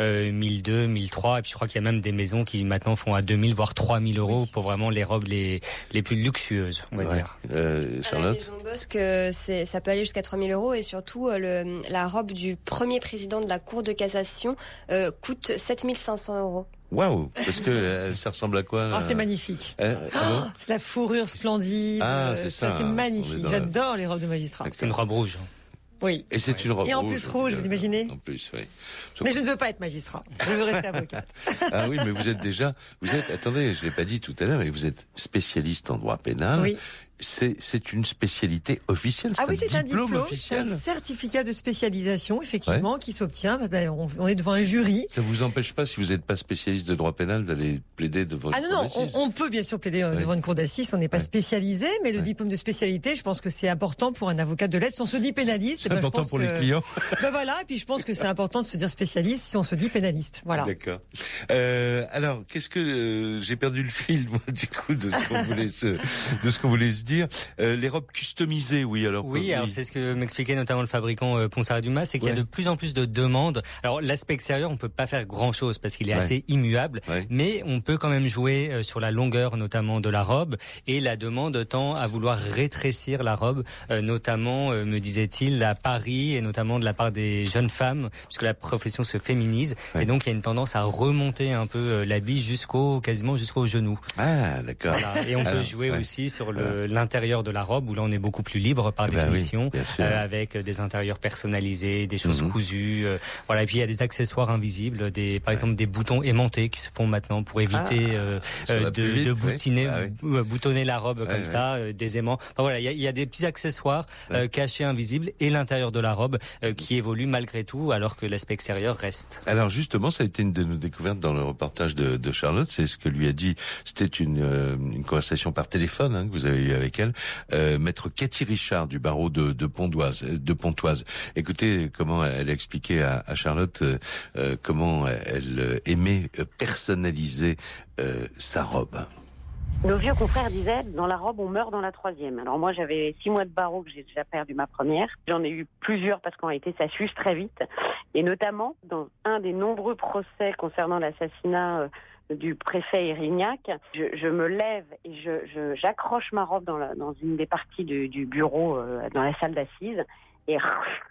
euh, 1002, 1003. Et puis je crois qu'il y a même des maisons qui maintenant font à 2000 voire 3000 euros oui. pour vraiment les robes les les plus luxueuses, on va ouais. dire. Euh, Charlotte. Bosque, c'est ça peut aller jusqu'à 3000 euros et surtout le, la robe du premier président de la Cour de cassation euh, coûte 7500 euros. Waouh Parce que euh, ça ressemble à quoi Ah, c'est magnifique. Euh, ah bon c'est la fourrure splendide. Ah, euh, c'est ça. C'est est magnifique. la- J'adore les robes de magistrat. C'est une robe rouge. Oui. Et c'est une robe Et en plus rouge, vous imaginez En plus, oui. Mais je ne veux pas être magistrat. Je veux rester avocate. [LAUGHS] Ah oui, mais vous êtes déjà, vous êtes, attendez, je l'ai pas dit tout à l'heure, mais vous êtes spécialiste en droit pénal. Oui. C'est, une spécialité officielle. Ah oui, c'est un diplôme, c'est officiel. un certificat de spécialisation, effectivement, qui s'obtient. Ben, ben, on, on est devant un jury. Ça vous empêche pas, si vous n'êtes pas spécialiste de droit pénal, d'aller plaider devant Ah une non, cour non, on, on peut bien sûr plaider euh, Ouais. devant une cour d'assises, on n'est pas Ouais. spécialisé, mais le diplôme de spécialité, je pense que c'est important pour un avocat de l'aide. Si on se dit pénaliste, C'est eh ben, je important pense pour que... les clients. [LAUGHS] Ben voilà, et puis je pense que c'est important de se dire spécialiste si on se dit pénaliste. Voilà. D'accord. Euh, alors, qu'est-ce que euh, j'ai perdu le fil moi, du coup de ce qu'on [LAUGHS] voulait se, de ce qu'on voulait se dire. Euh, les robes customisées, oui. Alors Oui, alors c'est ce que m'expliquait notamment le fabricant euh, Ponsard Dumas, c'est qu'il y a de plus en plus de demandes. Alors l'aspect extérieur, on peut pas faire grand chose parce qu'il est Ouais. assez immuable, Ouais. mais on peut quand même jouer euh, sur la longueur notamment de la robe et la demande tend à vouloir rétrécir la robe, euh, notamment euh, me disait-il à Paris et notamment de la part des jeunes femmes, puisque la profession se féminise Ouais. et donc il y a une tendance à remonter un peu euh, l'habit jusqu'au quasiment jusqu'au genou. Ah, d'accord. Voilà. Et on peut Alors, jouer ouais. aussi sur l'intérieur de la robe où là on est beaucoup plus libre par Eh ben oui, définition, sûr. euh, avec des intérieurs personnalisés, des choses Mhm. cousues. euh, voilà. Et puis il y a des accessoires invisibles, des par exemple des boutons aimantés qui se font maintenant pour éviter euh, ça euh, va de, vite, de oui. boutiner, Ah oui. euh, boutonner la robe Ouais, comme ouais. ça, euh, des aimants. Enfin, voilà, il y y a des petits accessoires euh, cachés, invisibles, et l'intérieur de la robe euh, qui évolue malgré tout, alors que l'aspect extérieur Alors justement, ça a été une de nos découvertes dans le reportage de, de Charlotte. C'est ce que lui a dit. C'était une, euh, une conversation par téléphone hein, que vous avez eue avec elle. Euh, Maître Cathy Richard du barreau de, de Pontoise. De Pontoise. Écoutez comment elle a expliqué à, à Charlotte euh, euh, comment elle aimait personnaliser euh, sa robe. Nos vieux confrères disaient, dans la robe, on meurt dans la troisième. Alors moi, j'avais six mois de barreau que j'ai déjà perdu ma première. J'en ai eu plusieurs parce qu'en réalité, ça s'use très vite. Et notamment, dans un des nombreux procès concernant l'assassinat euh, du préfet Erignac, je, je me lève et je- j'accroche ma robe dans, la- dans une des parties du, du bureau, euh, dans la salle d'assises. Et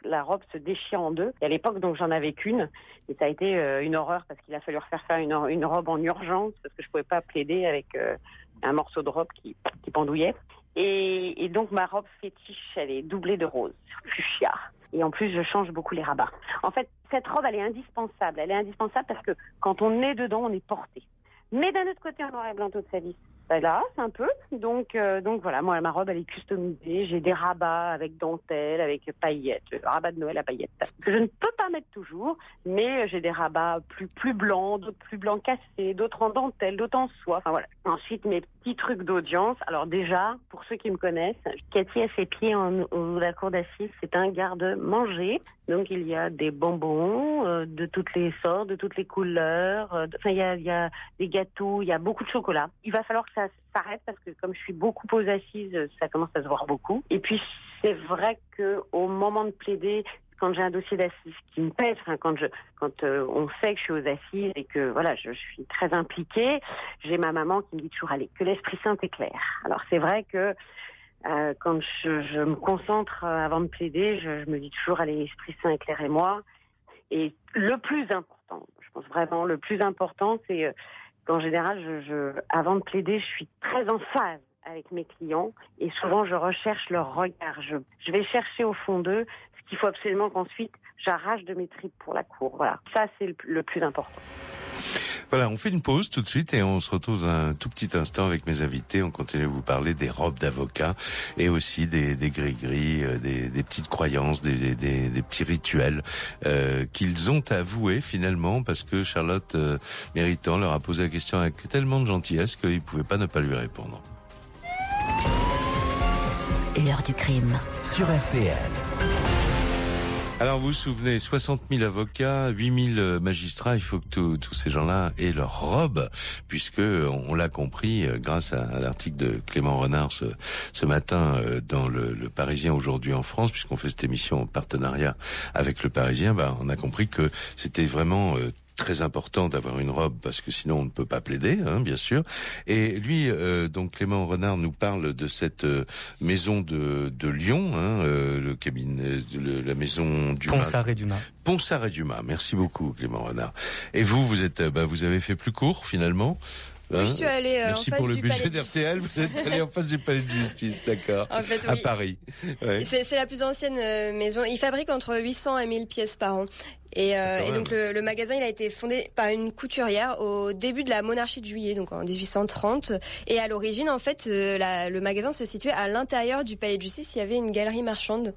la robe se déchire en deux. Et à l'époque, donc, j'en avais qu'une. Et ça a été euh, une horreur parce qu'il a fallu refaire faire une, une robe en urgence parce que je pouvais pas plaider avec euh, un morceau de robe qui, qui pendouillait. Et, donc ma robe fétiche, elle est doublée de rose, fuchsia. Et en plus, je change beaucoup les rabats. En fait, cette robe, elle est indispensable. Elle est indispensable parce que quand on est dedans, on est porté. Mais d'un autre côté, en noir et blanc toute sa vie, ça hélas, un peu. Donc, euh, donc voilà, moi, ma robe, elle est customisée. J'ai des rabats avec dentelle, avec paillettes, rabat de Noël à paillettes. Que je ne peux pas mettre toujours, mais j'ai des rabats plus, plus blancs, d'autres plus blancs cassés, d'autres en dentelle, d'autres en soie. Enfin voilà. Ensuite, mes petits trucs d'audience. Alors déjà, pour ceux qui me connaissent, Cathy a ses pieds en, en la cour d'assises. C'est un garde-manger. Donc il y a des bonbons euh, de toutes les sortes, de toutes les couleurs. euh, Enfin, il y a, y a des gâteaux, il y a beaucoup de chocolat. Il va falloir ça s'arrête parce que comme je suis beaucoup aux assises, ça commence à se voir beaucoup. Et puis c'est vrai que au moment de plaider, quand j'ai un dossier d'assises qui me pèse, quand euh, on sait que je suis aux assises et que voilà, je, suis très impliquée, j'ai ma maman qui me dit toujours allez, que l'esprit saint éclaire. Alors c'est vrai que euh, quand je, me concentre euh, avant de plaider, je, je me dis toujours allez, l'esprit saint éclairez-moi. Et le plus important, je pense vraiment le plus important, c'est qu'en général, je, je, avant de plaider, je suis très en phase avec mes clients et souvent je recherche leur regard. Je, je vais chercher au fond d'eux ce qu'il faut absolument qu'ensuite j'arrache de mes tripes pour la cour. Voilà, ça c'est le, le plus important. Voilà, on fait une pause tout de suite et on se retrouve dans un tout petit instant avec mes invités. On continue à vous parler des robes d'avocat et aussi des, des gris-gris, euh, des, des petites croyances, des, des- des- des petits rituels euh, qu'ils ont avoués finalement parce que Charlotte euh, Méritant leur a posé la question avec tellement de gentillesse qu'ils ne pouvaient pas ne pas lui répondre. L'heure du crime. sur RTL. Alors vous vous souvenez, 60 000 avocats, 8 000 magistrats, il faut que tous- ces gens-là aient leur robe, puisque on l'a compris euh, grâce à, l'article de Clément Renard ce, matin euh, dans le, le Parisien aujourd'hui en France, puisqu'on fait cette émission en partenariat avec le Parisien, bah, on a compris que c'était vraiment euh, très important d'avoir une robe parce que sinon on ne peut pas plaider, hein, bien sûr. Et lui, euh, donc Clément Renard nous parle de cette euh, maison de, de Lyon, hein, euh, le cabinet, le, la maison du Ponsard et Dumas. Ponsard et Dumas. Merci beaucoup Clément Renard. Et vous, vous êtes, bah, vous avez fait plus court finalement. Oui, je suis allée euh, Merci en face pour le du budget d'RTL. Vous êtes allé en face du palais de justice, d'accord. En fait, À oui. Paris. Ouais. C'est c'est la plus ancienne euh, maison. Il fabrique entre 800 et 1000 pièces par an. Et, euh, et donc le, le magasin, il a été fondé par une couturière au début de la monarchie de Juillet, donc en 1830. Et à l'origine, en fait, euh, la- le magasin se situait à l'intérieur du palais de justice. Il y avait une galerie marchande.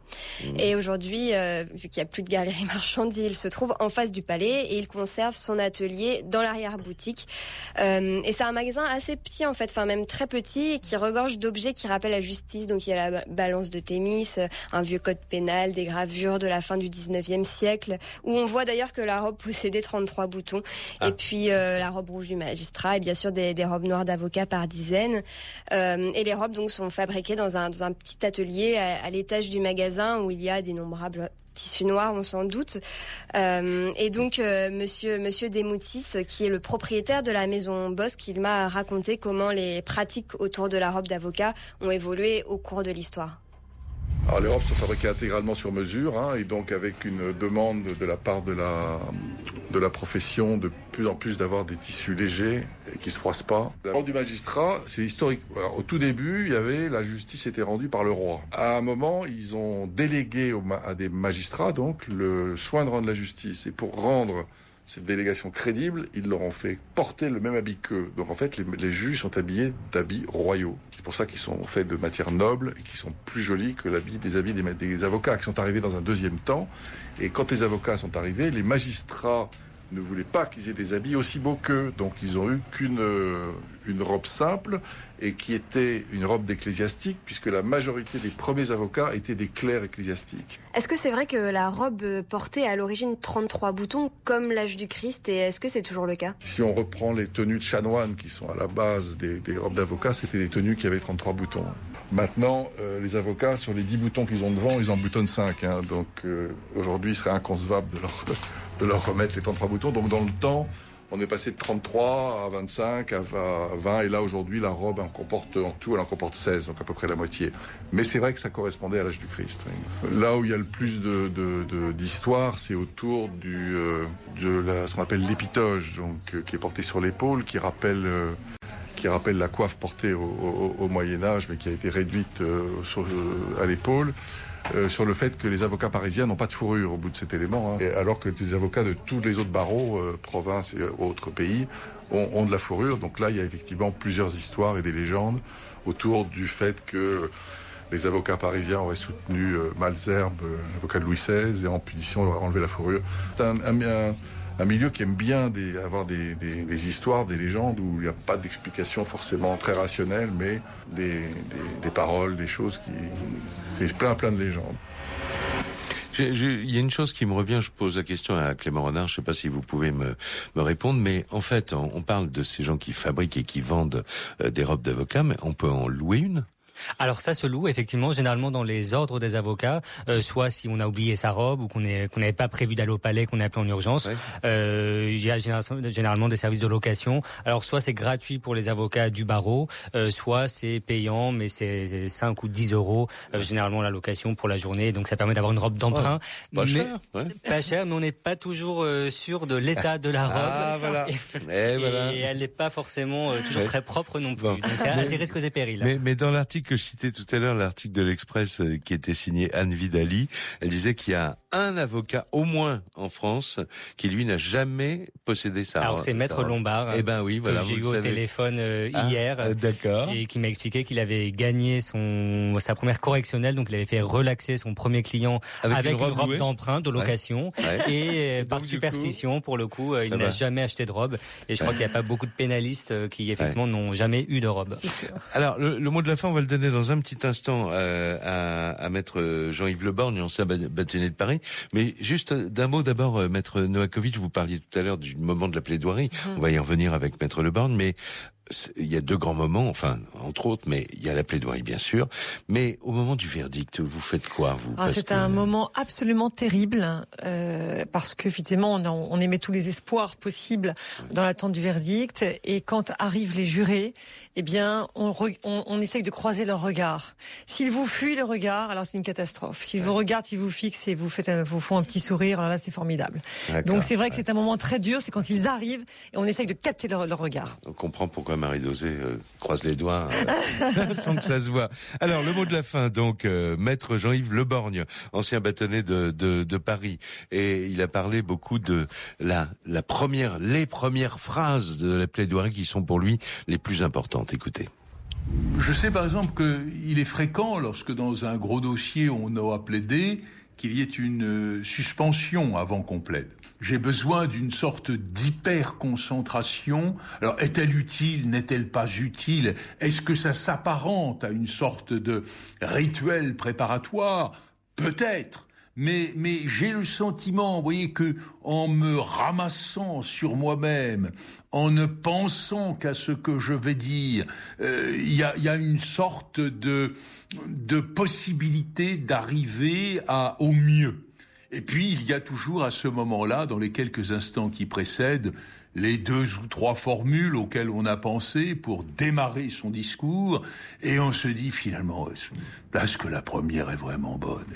Et aujourd'hui, euh, vu qu'il n'y a plus de galerie [LAUGHS] marchande, il se trouve en face du palais et il conserve son atelier dans l'arrière-boutique. Euh, et c'est un magasin assez petit en fait, enfin même très petit, et qui regorge d'objets qui rappellent la justice. Donc il y a la ba- balance de Thémis, euh, un vieux code pénal, des gravures de la fin du 19e siècle, où on voit d'ailleurs que la robe possédait 33 boutons. Et puis euh, la robe rouge du magistrat, et bien sûr des, des robes noires d'avocat par dizaines. Euh, et les robes donc sont fabriquées dans un, dans un petit atelier à, à l'étage du magasin où il y a d'innombrables tissus noirs, on s'en doute. Euh, et donc, euh, monsieur, monsieur Desmoutis, qui est le propriétaire de la maison Bosque, il m'a raconté comment les pratiques autour de la robe d'avocat ont évolué au cours de l'histoire. Alors les robes sont fabriquées intégralement sur mesure hein, et donc avec une demande de la part de la, de la profession de plus en plus d'avoir des tissus légers et qui se froissent pas. La du magistrat, c'est historique. Alors, au tout début, il y avait la justice était rendue par le roi. À un moment, ils ont délégué au à des magistrats donc le soin de rendre la justice et pour rendre cette délégation crédible, ils leur ont fait porter le même habit qu'eux. Donc en fait, les, juges sont habillés d'habits royaux. C'est pour ça qu'ils sont faits de matière noble et qui sont plus jolis que l'habit des habits des avocats qui sont arrivés dans un deuxième temps. Et quand les avocats sont arrivés, les magistrats ne voulaient pas qu'ils aient des habits aussi beaux qu'eux. Donc ils ont eu qu'une euh, une robe simple et qui était une robe d'ecclésiastique puisque la majorité des premiers avocats étaient des clercs ecclésiastiques. Est-ce que c'est vrai que la robe portait à l'origine 33 boutons comme l'âge du Christ et est-ce que c'est toujours le cas? Si on reprend les tenues de chanoines qui sont à la base des, des robes d'avocats, c'était des tenues qui avaient 33 boutons. Maintenant, euh, les avocats, sur les 10 boutons qu'ils ont devant, ils en boutonnent 5. hein. donc euh, aujourd'hui, il serait inconcevable de leur, [LAUGHS] de leur remettre les 33 boutons. Donc dans le temps, on est passé de 33 à 25, à 20, et là aujourd'hui, la robe en comporte en tout, elle en comporte 16, donc à peu près la moitié. Mais c'est vrai que ça correspondait à l'âge du Christ. oui. Là où il y a le plus de d'histoire, c'est autour du euh, de ce qu'on appelle l'épitoge, donc euh, qui est porté sur l'épaule, qui rappelle euh, qui rappelle la coiffe portée au, Moyen Âge, mais qui a été réduite à l'épaule. Euh, sur le fait que les avocats parisiens n'ont pas de fourrure au bout de cet élément, hein. Et alors que les avocats de tous les autres barreaux, euh, provinces et autres pays, ont, ont de la fourrure. Donc là, il y a effectivement plusieurs histoires et des légendes autour du fait que les avocats parisiens auraient soutenu euh, Malzerbe, euh, avocat de Louis XVI, et en punition auraient enlevé la fourrure. C'est un, un- un- un milieu qui aime bien des- avoir des, des- des histoires, des légendes où il n'y a pas d'explication forcément très rationnelle, mais des, des- paroles, des choses qui... C'est plein plein de légendes. Il y a une chose qui me revient, je pose la question à Clément Renard, je ne sais pas si vous pouvez me, me répondre, mais en fait, on, on parle de ces gens qui fabriquent et qui vendent euh, des robes d'avocat, mais on peut en louer une? Alors ça se loue effectivement généralement dans les ordres des avocats, euh, soit si on a oublié sa robe ou qu'on n'avait pas prévu d'aller au palais, qu'on est appelé en urgence. Euh, il y a généralement, des services de location. Alors soit c'est gratuit pour les avocats du barreau, euh, soit c'est payant, mais c'est c'est 5 ou 10 euros euh, généralement la location pour la journée. Donc ça permet d'avoir une robe d'emprunt. pas cher, ouais. Pas cher, mais on n'est pas toujours euh, sûr de l'état de la robe. Ah, voilà. Et, voilà. elle n'est pas forcément euh, toujours Ouais. très propre non plus. Bon. Donc c'est assez risques et périls. Mais, mais dans l'article que je citais tout à l'heure, l'article de l'Express euh, qui était signé Anne Vidali, elle disait qu'il y a un avocat au moins en France qui lui n'a jamais possédé ça. Alors c'est Maître Lombard. Eh ben oui, voilà. que j'ai eu le au savez. téléphone euh, Ah, hier. euh, D'accord. Et qui m'a expliqué qu'il avait gagné son sa première correctionnelle, donc il avait fait relaxer son premier client Avec avec, une une robe d'emprunt de location. Ouais. Et euh, donc, par superstition, pour le coup, euh, il n'a jamais acheté de robe. Et je crois qu'il n'y a pas beaucoup de pénalistes qui effectivement n'ont jamais eu de robe. Alors, le, le mot de la fin, on va le donner dans un petit instant euh, à, à maître Jean-Yves Leborgne, ancien bâtonnier de Paris. Mais juste euh, d'un mot d'abord, euh, maître Novakovic, vous parliez tout à l'heure du moment de la plaidoirie. On va y revenir avec maître Leborgne, mais il y a deux grands moments, enfin entre autres, mais il y a la plaidoirie bien sûr. Mais au moment du verdict, vous faites quoi vous? Ah, C'est un moment absolument terrible euh, parce que effectivement on, on émet tous les espoirs possibles dans l'attente du verdict et quand arrivent les jurés, eh bien on, on, on essaye de croiser leur regard. S'ils vous fuient le regard, alors c'est une catastrophe. S'ils vous regardent, s'ils vous fixent et vous faites, vous font un petit sourire, alors là c'est formidable. Donc c'est vrai que c'est un moment très dur, c'est quand ils arrivent et on essaye de capter leur, leur regard. On comprend pourquoi Marie Dosé euh, croise les doigts euh, [LAUGHS] [LAUGHS] sans que ça se voit. Alors le mot de la fin, donc euh, maître Jean-Yves Leborgne, ancien bâtonnet de, de, de, Paris, et il a parlé beaucoup de la, la première, les premières phrases de la plaidoirie qui sont pour lui les plus importantes. Je sais par exemple qu'il est fréquent lorsque dans un gros dossier on a plaidé qu'il y ait une suspension avant qu'on plaide. J'ai besoin d'une sorte d'hyper-concentration. Alors, est-elle utile? N'est-elle pas utile? Est-ce que ça s'apparente à une sorte de rituel préparatoire? Peut-être mais, mais j'ai le sentiment, vous voyez, que en me ramassant sur moi-même, en ne pensant qu'à ce que je vais dire, euh, il y, a, y, a, une sorte de, de possibilité d'arriver à au mieux. Et puis, il y a toujours à ce moment-là, dans les quelques instants qui précèdent, les deux ou trois formules auxquelles on a pensé pour démarrer son discours, et on se dit finalement, est-ce que la première est vraiment bonne?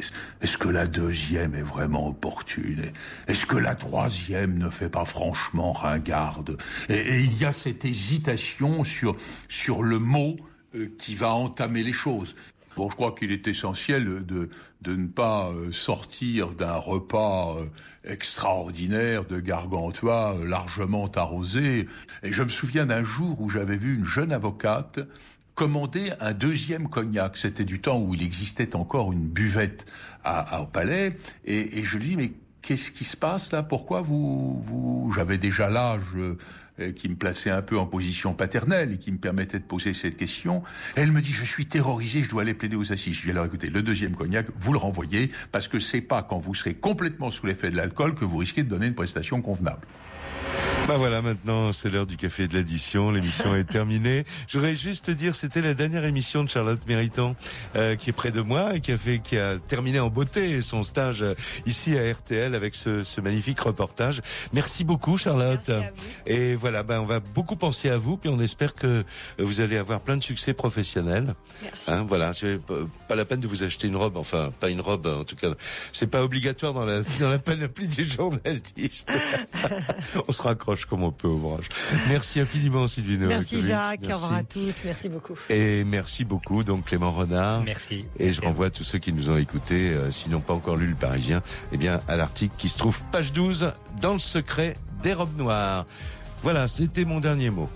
Est-ce que la deuxième est vraiment opportune? Est-ce que la troisième ne fait pas franchement ringarde? Et, et, il y a cette hésitation sur, sur le mot euh, qui va entamer les choses. Je crois qu'il est essentiel de, de ne pas euh, sortir d'un repas euh, extraordinaire de Gargantua euh, largement arrosé. Et je me souviens d'un jour où j'avais vu une jeune avocate commander un deuxième cognac. C'était du temps où il existait encore une buvette à, au palais. Et, et je lui dis, mais qu'est-ce qui se passe là? Pourquoi vous, vous j'avais déjà l'âge euh, qui me plaçait un peu en position paternelle et qui me permettait de poser cette question. Elle me dit, je suis terrorisé, je dois aller plaider aux assises. Je lui ai alors écoutez, le deuxième cognac, vous le renvoyez parce que c'est pas quand vous serez complètement sous l'effet de l'alcool que vous risquez de donner une prestation convenable. Bah voilà, maintenant c'est l'heure du café de l'addition. L'émission est terminée. Je voudrais juste dire, c'était la dernière émission de Charlotte Méritant euh, qui est près de moi et qui a fait, qui a terminé en beauté son stage euh, ici à RTL avec ce, ce magnifique reportage. Merci beaucoup, Charlotte. Merci à vous. Et voilà, ben on va beaucoup penser à vous, puis on espère que vous allez avoir plein de succès professionnels. Merci. Hein, voilà, c'est pas la peine de vous acheter une robe, enfin pas une robe, en tout cas, c'est pas obligatoire dans la dans la panoplie des journalistes. [LAUGHS] on se raccroche comme on peut au branche. Merci infiniment Sylvie Merci. Jacques, Merci. au revoir à tous, merci beaucoup. Et merci beaucoup donc Clément Renard. Merci. Et je renvoie tous ceux qui nous ont écoutés, euh, s'ils n'ont pas encore lu Le Parisien, eh bien à l'article qui se trouve page 12 dans le secret des robes noires. Voilà, c'était mon dernier mot.